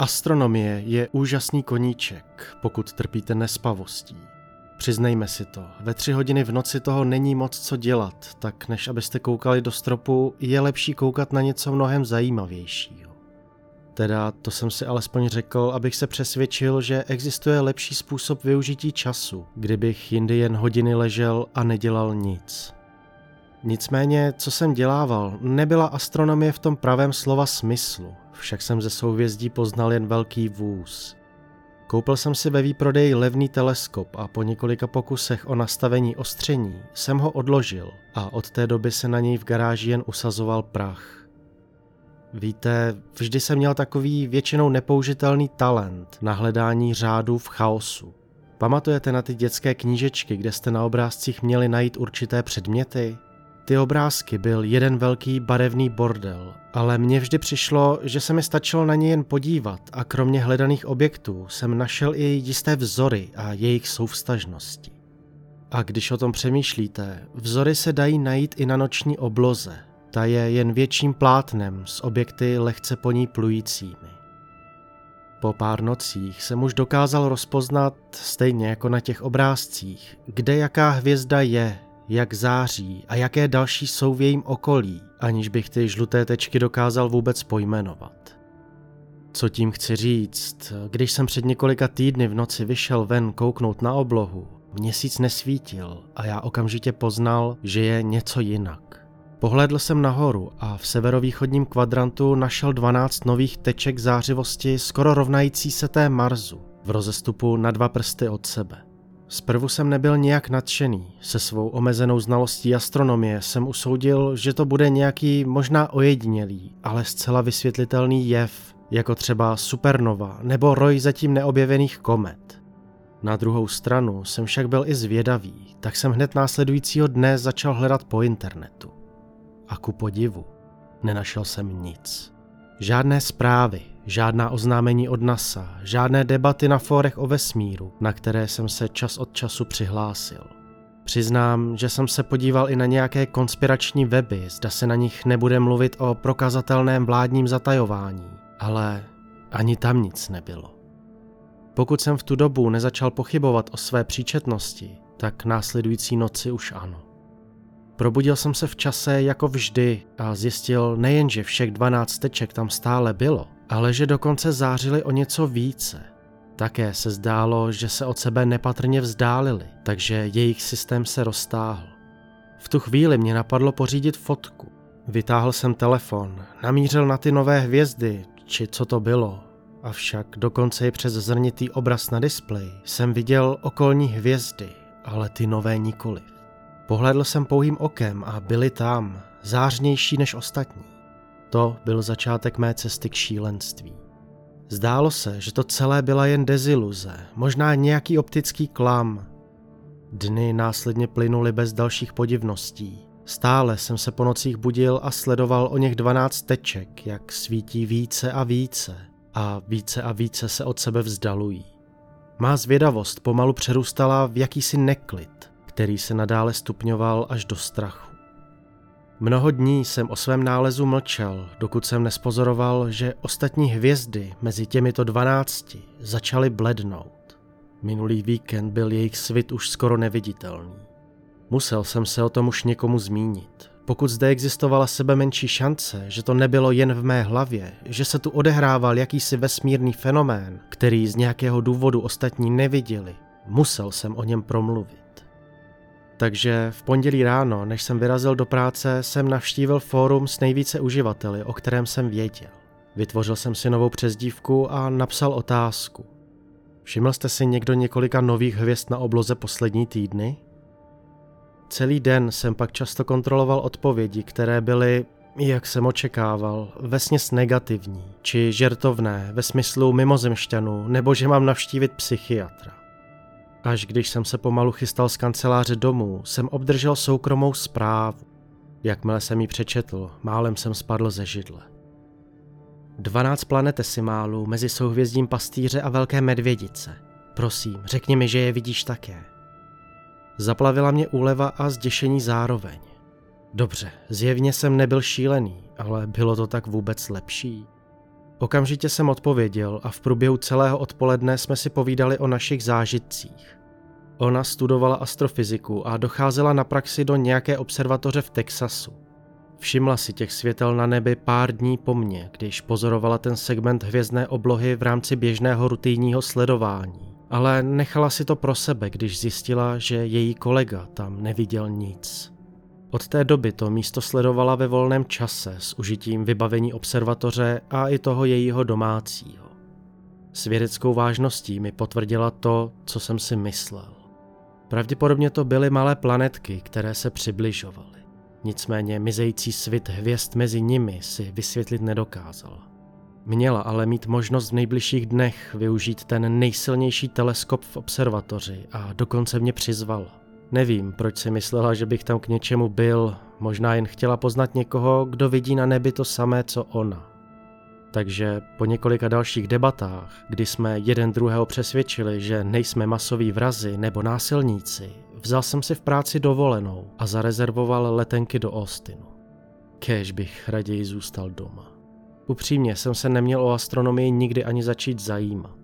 Astronomie je úžasný koníček, pokud trpíte nespavostí. Přiznejme si to, ve tři hodiny v noci toho není moc co dělat, tak než abyste koukali do stropu, je lepší koukat na něco mnohem zajímavějšího. Teda to jsem si alespoň řekl, abych se přesvědčil, že existuje lepší způsob využití času, kdybych jindy jen hodiny ležel a nedělal nic. Nicméně, co jsem dělával, nebyla astronomie v tom pravém slova smyslu, však jsem ze souvězdí poznal jen velký vůz. Koupil jsem si ve výprodeji levný teleskop a po několika pokusech o nastavení ostření jsem ho odložil a od té doby se na něj v garáži jen usazoval prach. Víte, vždy jsem měl takový většinou nepoužitelný talent na hledání řádů v chaosu. Pamatujete na ty dětské knížečky, kde jste na obrázcích měli najít určité předměty? Ty obrázky byl jeden velký barevný bordel, ale mně vždy přišlo, že se mi stačilo na ně jen podívat a kromě hledaných objektů jsem našel i jisté vzory a jejich souvstažnosti. A když o tom přemýšlíte, vzory se dají najít i na noční obloze. Ta je jen větším plátnem s objekty lehce po ní plujícími. Po pár nocích jsem už dokázal rozpoznat, stejně jako na těch obrázcích, kde jaká hvězda je jak září a jaké další jsou v jejím okolí, aniž bych ty žluté tečky dokázal vůbec pojmenovat. Co tím chci říct, když jsem před několika týdny v noci vyšel ven kouknout na oblohu, měsíc nesvítil a já okamžitě poznal, že je něco jinak. Pohlédl jsem nahoru a v severovýchodním kvadrantu našel 12 nových teček zářivosti skoro rovnající se té Marsu, v rozestupu na dva prsty od sebe. Zprvu jsem nebyl nějak nadšený. Se svou omezenou znalostí astronomie jsem usoudil, že to bude nějaký možná ojedinělý, ale zcela vysvětlitelný jev, jako třeba supernova nebo roj zatím neobjevených komet. Na druhou stranu jsem však byl i zvědavý, tak jsem hned následujícího dne začal hledat po internetu. A ku podivu, nenašel jsem nic. Žádné zprávy, žádná oznámení od NASA, žádné debaty na fórech o vesmíru, na které jsem se čas od času přihlásil. Přiznám, že jsem se podíval i na nějaké konspirační weby, zda se na nich nebude mluvit o prokazatelném vládním zatajování, ale ani tam nic nebylo. Pokud jsem v tu dobu nezačal pochybovat o své příčetnosti, tak následující noci už ano. Probudil jsem se v čase jako vždy a zjistil nejen, že všech 12 teček tam stále bylo, ale že dokonce zářili o něco více. Také se zdálo, že se od sebe nepatrně vzdálili, takže jejich systém se roztáhl. V tu chvíli mě napadlo pořídit fotku. Vytáhl jsem telefon, namířil na ty nové hvězdy, či co to bylo. Avšak dokonce i přes zrnitý obraz na displeji jsem viděl okolní hvězdy, ale ty nové nikoliv. Pohledl jsem pouhým okem a byli tam, zářnější než ostatní. To byl začátek mé cesty k šílenství. Zdálo se, že to celé byla jen deziluze, možná nějaký optický klam. Dny následně plynuly bez dalších podivností. Stále jsem se po nocích budil a sledoval o něch dvanáct teček, jak svítí více a více a více a více se od sebe vzdalují. Má zvědavost pomalu přerůstala v jakýsi neklid, který se nadále stupňoval až do strachu. Mnoho dní jsem o svém nálezu mlčel, dokud jsem nespozoroval, že ostatní hvězdy mezi těmito dvanácti začaly blednout. Minulý víkend byl jejich svit už skoro neviditelný. Musel jsem se o tom už někomu zmínit. Pokud zde existovala sebe menší šance, že to nebylo jen v mé hlavě, že se tu odehrával jakýsi vesmírný fenomén, který z nějakého důvodu ostatní neviděli, musel jsem o něm promluvit. Takže v pondělí ráno, než jsem vyrazil do práce, jsem navštívil fórum s nejvíce uživateli, o kterém jsem věděl. Vytvořil jsem si novou přezdívku a napsal otázku. Všiml jste si někdo několika nových hvězd na obloze poslední týdny? Celý den jsem pak často kontroloval odpovědi, které byly, jak jsem očekával, vesměs negativní či žertovné ve smyslu mimozemšťanů nebo že mám navštívit psychiatra. Až když jsem se pomalu chystal z kanceláře domů, jsem obdržel soukromou zprávu. Jakmile jsem ji přečetl, málem jsem spadl ze židle. 12 planetesimálů mezi souhvězdím pastýře a velké medvědice. Prosím, řekni mi, že je vidíš také. Zaplavila mě úleva a zděšení zároveň. Dobře, zjevně jsem nebyl šílený, ale bylo to tak vůbec lepší. Okamžitě jsem odpověděl a v průběhu celého odpoledne jsme si povídali o našich zážitcích. Ona studovala astrofyziku a docházela na praxi do nějaké observatoře v Texasu. Všimla si těch světel na nebi pár dní po mně, když pozorovala ten segment hvězdné oblohy v rámci běžného rutinního sledování. Ale nechala si to pro sebe, když zjistila, že její kolega tam neviděl nic. Od té doby to místo sledovala ve volném čase s užitím vybavení observatoře a i toho jejího domácího. S vědeckou vážností mi potvrdila to, co jsem si myslel. Pravděpodobně to byly malé planetky, které se přibližovaly. Nicméně mizející svit hvězd mezi nimi si vysvětlit nedokázala. Měla ale mít možnost v nejbližších dnech využít ten nejsilnější teleskop v observatoři a dokonce mě přizvala. Nevím, proč si myslela, že bych tam k něčemu byl, možná jen chtěla poznat někoho, kdo vidí na nebi to samé, co ona. Takže po několika dalších debatách, kdy jsme jeden druhého přesvědčili, že nejsme masoví vrazy nebo násilníci, vzal jsem si v práci dovolenou a zarezervoval letenky do Austinu. Kéž bych raději zůstal doma. Upřímně jsem se neměl o astronomii nikdy ani začít zajímat.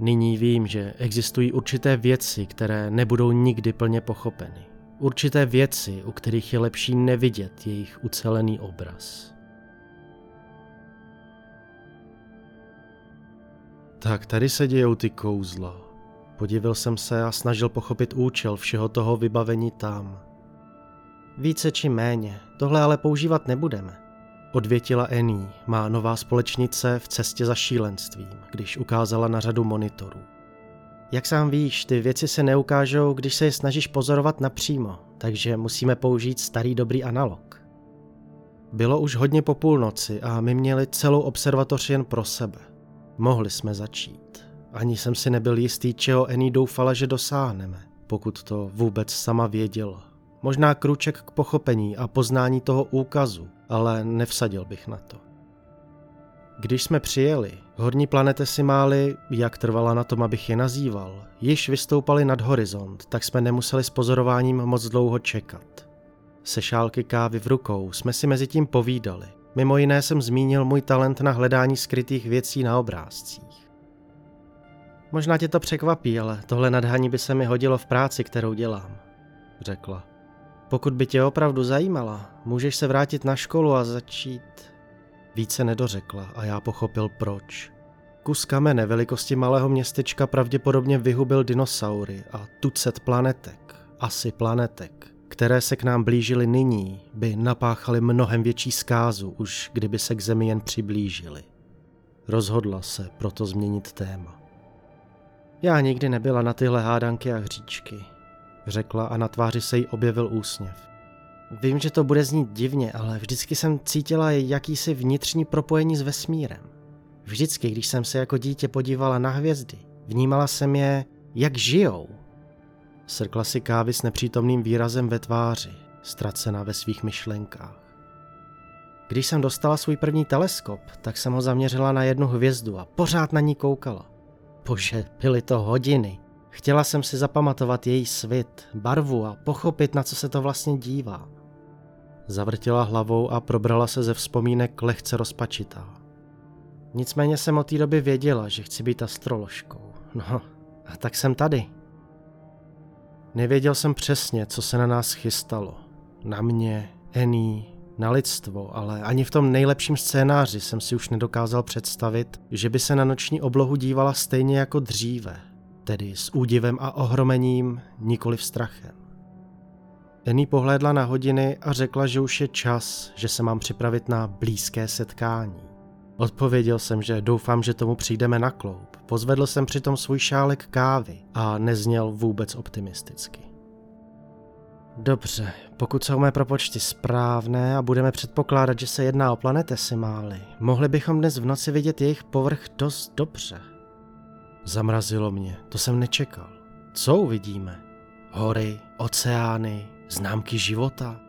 Nyní vím, že existují určité věci, které nebudou nikdy plně pochopeny. Určité věci, u kterých je lepší nevidět jejich ucelený obraz. Tak tady se dějou ty kouzla. Podívil jsem se a snažil pochopit účel všeho toho vybavení tam. Více či méně, tohle ale používat nebudeme. Odvětila Ení, má nová společnice v cestě za šílenstvím, když ukázala na řadu monitorů. Jak sám víš, ty věci se neukážou, když se je snažíš pozorovat napřímo, takže musíme použít starý dobrý analog. Bylo už hodně po půlnoci a my měli celou observatoř jen pro sebe. Mohli jsme začít. Ani jsem si nebyl jistý, čeho Ení doufala, že dosáhneme, pokud to vůbec sama věděla. Možná kruček k pochopení a poznání toho úkazu, ale nevsadil bych na to. Když jsme přijeli, horní planetesimály, jak trvala na tom, abych je nazýval, již vystoupali nad horizont, tak jsme nemuseli s pozorováním moc dlouho čekat. Se šálky kávy v rukou jsme si mezi tím povídali. Mimo jiné jsem zmínil můj talent na hledání skrytých věcí na obrázcích. Možná tě to překvapí, ale tohle nadhání by se mi hodilo v práci, kterou dělám, řekla. Pokud by tě opravdu zajímala, můžeš se vrátit na školu a začít... Více nedořekla a já pochopil proč. Kus kamene velikosti malého městečka pravděpodobně vyhubil dinosaury a tucet planetek, asi planetek, které se k nám blížily nyní, by napáchaly mnohem větší zkázu, už kdyby se k zemi jen přiblížili. Rozhodla se proto změnit téma. Já nikdy nebyla na tyhle hádanky a hříčky řekla a na tváři se jí objevil úsměv. Vím, že to bude znít divně, ale vždycky jsem cítila jakýsi vnitřní propojení s vesmírem. Vždycky, když jsem se jako dítě podívala na hvězdy, vnímala jsem je, jak žijou. Srkla si kávy s nepřítomným výrazem ve tváři, ztracena ve svých myšlenkách. Když jsem dostala svůj první teleskop, tak jsem ho zaměřila na jednu hvězdu a pořád na ní koukala. Bože, byly to hodiny. Chtěla jsem si zapamatovat její svit, barvu a pochopit, na co se to vlastně dívá. Zavrtila hlavou a probrala se ze vzpomínek lehce rozpačitá. Nicméně jsem od té doby věděla, že chci být astroložkou. No, a tak jsem tady. Nevěděl jsem přesně, co se na nás chystalo. Na mě, Ení, na lidstvo, ale ani v tom nejlepším scénáři jsem si už nedokázal představit, že by se na noční oblohu dívala stejně jako dříve, tedy s údivem a ohromením, nikoli v strachem. Eny pohlédla na hodiny a řekla, že už je čas, že se mám připravit na blízké setkání. Odpověděl jsem, že doufám, že tomu přijdeme na kloup. Pozvedl jsem přitom svůj šálek kávy a nezněl vůbec optimisticky. Dobře, pokud jsou mé propočty správné a budeme předpokládat, že se jedná o planetesimály, mohli bychom dnes v noci vidět jejich povrch dost dobře. Zamrazilo mě, to jsem nečekal. Co uvidíme? Hory, oceány, známky života?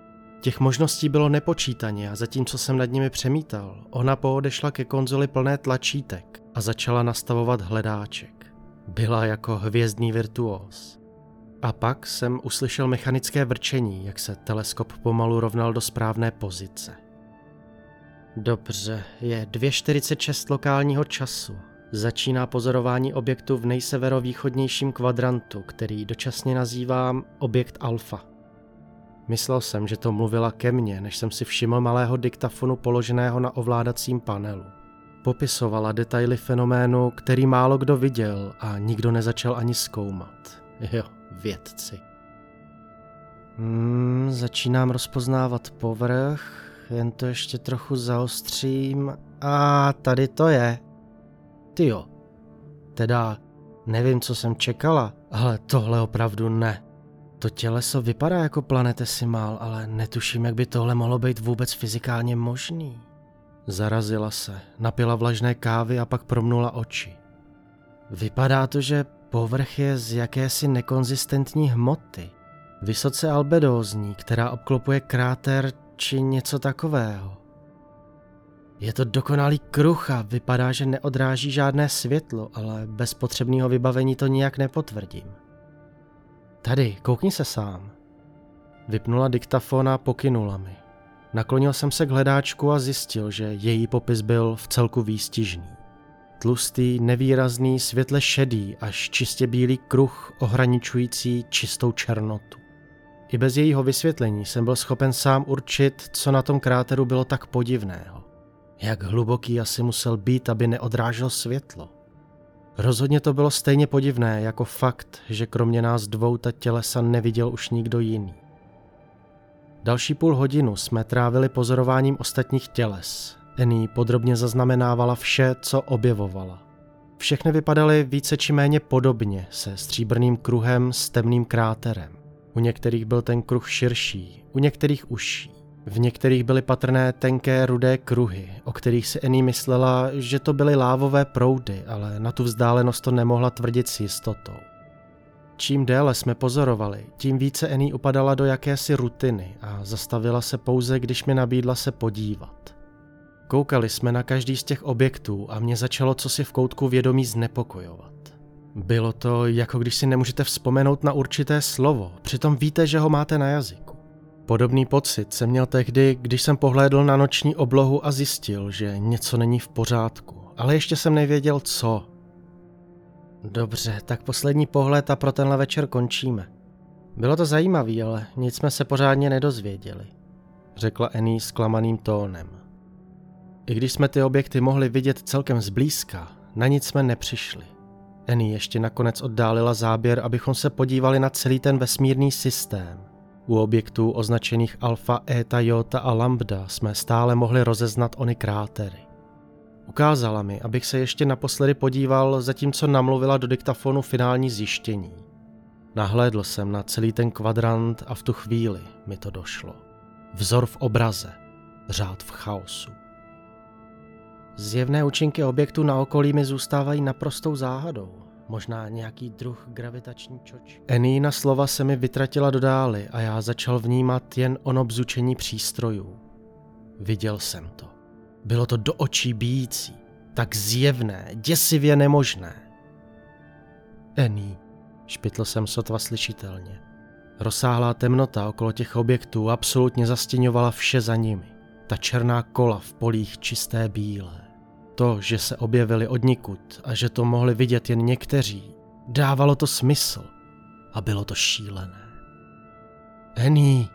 Těch možností bylo nepočítaně a zatímco jsem nad nimi přemítal, ona poodešla ke konzoli plné tlačítek a začala nastavovat hledáček. Byla jako hvězdný virtuós. A pak jsem uslyšel mechanické vrčení, jak se teleskop pomalu rovnal do správné pozice. Dobře, je 2.46 lokálního času. Začíná pozorování objektu v nejseverovýchodnějším kvadrantu, který dočasně nazývám objekt Alfa. Myslel jsem, že to mluvila ke mně, než jsem si všiml malého diktafonu položeného na ovládacím panelu. Popisovala detaily fenoménu, který málo kdo viděl a nikdo nezačal ani zkoumat. Jo, vědci. Hmm, začínám rozpoznávat povrch, jen to ještě trochu zaostřím. A tady to je. Ty jo. Teda nevím, co jsem čekala, ale tohle opravdu ne. To těleso vypadá jako planetesimal, ale netuším, jak by tohle mohlo být vůbec fyzikálně možný. Zarazila se, napila vlažné kávy a pak promnula oči. Vypadá to, že povrch je z jakési nekonzistentní hmoty. Vysoce albedózní, která obklopuje kráter či něco takového. Je to dokonalý kruh a vypadá, že neodráží žádné světlo, ale bez potřebného vybavení to nijak nepotvrdím. Tady, koukni se sám. Vypnula diktafon a pokynula mi. Naklonil jsem se k hledáčku a zjistil, že její popis byl v celku výstižný. Tlustý, nevýrazný, světle šedý až čistě bílý kruh ohraničující čistou černotu. I bez jejího vysvětlení jsem byl schopen sám určit, co na tom kráteru bylo tak podivného. Jak hluboký asi musel být, aby neodrážel světlo. Rozhodně to bylo stejně podivné jako fakt, že kromě nás dvou ta tělesa neviděl už nikdo jiný. Další půl hodinu jsme trávili pozorováním ostatních těles. Eny podrobně zaznamenávala vše, co objevovala. Všechny vypadaly více či méně podobně, se stříbrným kruhem s temným kráterem. U některých byl ten kruh širší, u některých užší. V některých byly patrné tenké rudé kruhy, o kterých si Eny myslela, že to byly lávové proudy, ale na tu vzdálenost to nemohla tvrdit s jistotou. Čím déle jsme pozorovali, tím více Eny upadala do jakési rutiny a zastavila se pouze, když mi nabídla se podívat. Koukali jsme na každý z těch objektů a mě začalo co si v koutku vědomí znepokojovat. Bylo to, jako když si nemůžete vzpomenout na určité slovo, přitom víte, že ho máte na jazyku. Podobný pocit jsem měl tehdy, když jsem pohlédl na noční oblohu a zjistil, že něco není v pořádku, ale ještě jsem nevěděl co. Dobře, tak poslední pohled a pro tenhle večer končíme. Bylo to zajímavé, ale nic jsme se pořádně nedozvěděli, řekla Annie zklamaným tónem. I když jsme ty objekty mohli vidět celkem zblízka, na nic jsme nepřišli. Annie ještě nakonec oddálila záběr, abychom se podívali na celý ten vesmírný systém. U objektů označených alfa, eta, jota a lambda jsme stále mohli rozeznat ony krátery. Ukázala mi, abych se ještě naposledy podíval, zatímco namluvila do diktafonu finální zjištění. Nahlédl jsem na celý ten kvadrant a v tu chvíli mi to došlo. Vzor v obraze, řád v chaosu. Zjevné účinky objektu na okolí mi zůstávají naprostou záhadou. Možná nějaký druh gravitační čoč. Enína slova se mi vytratila do dály a já začal vnímat jen ono bzučení přístrojů. Viděl jsem to. Bylo to do očí bíjící, tak zjevné, děsivě nemožné. Ení, špitl jsem sotva slyšitelně. Rozsáhlá temnota okolo těch objektů absolutně zastěňovala vše za nimi. Ta černá kola v polích čisté bílé. To, že se objevili odnikud a že to mohli vidět jen někteří, dávalo to smysl a bylo to šílené. Ení,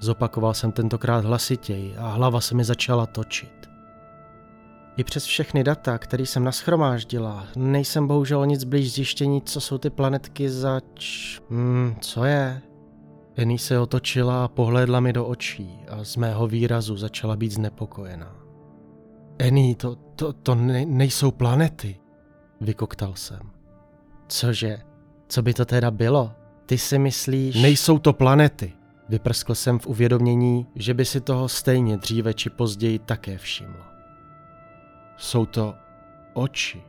zopakoval jsem tentokrát hlasitěji a hlava se mi začala točit. I přes všechny data, které jsem naschromáždila, nejsem bohužel nic blíž zjištění, co jsou ty planetky zač... Hmm, co je? Ení se otočila a pohlédla mi do očí a z mého výrazu začala být znepokojená. Ení, to, to, to ne, nejsou planety, vykoktal jsem. Cože? Co by to teda bylo? Ty si myslíš... Nejsou to planety, vyprskl jsem v uvědomění, že by si toho stejně dříve či později také všiml. Jsou to oči.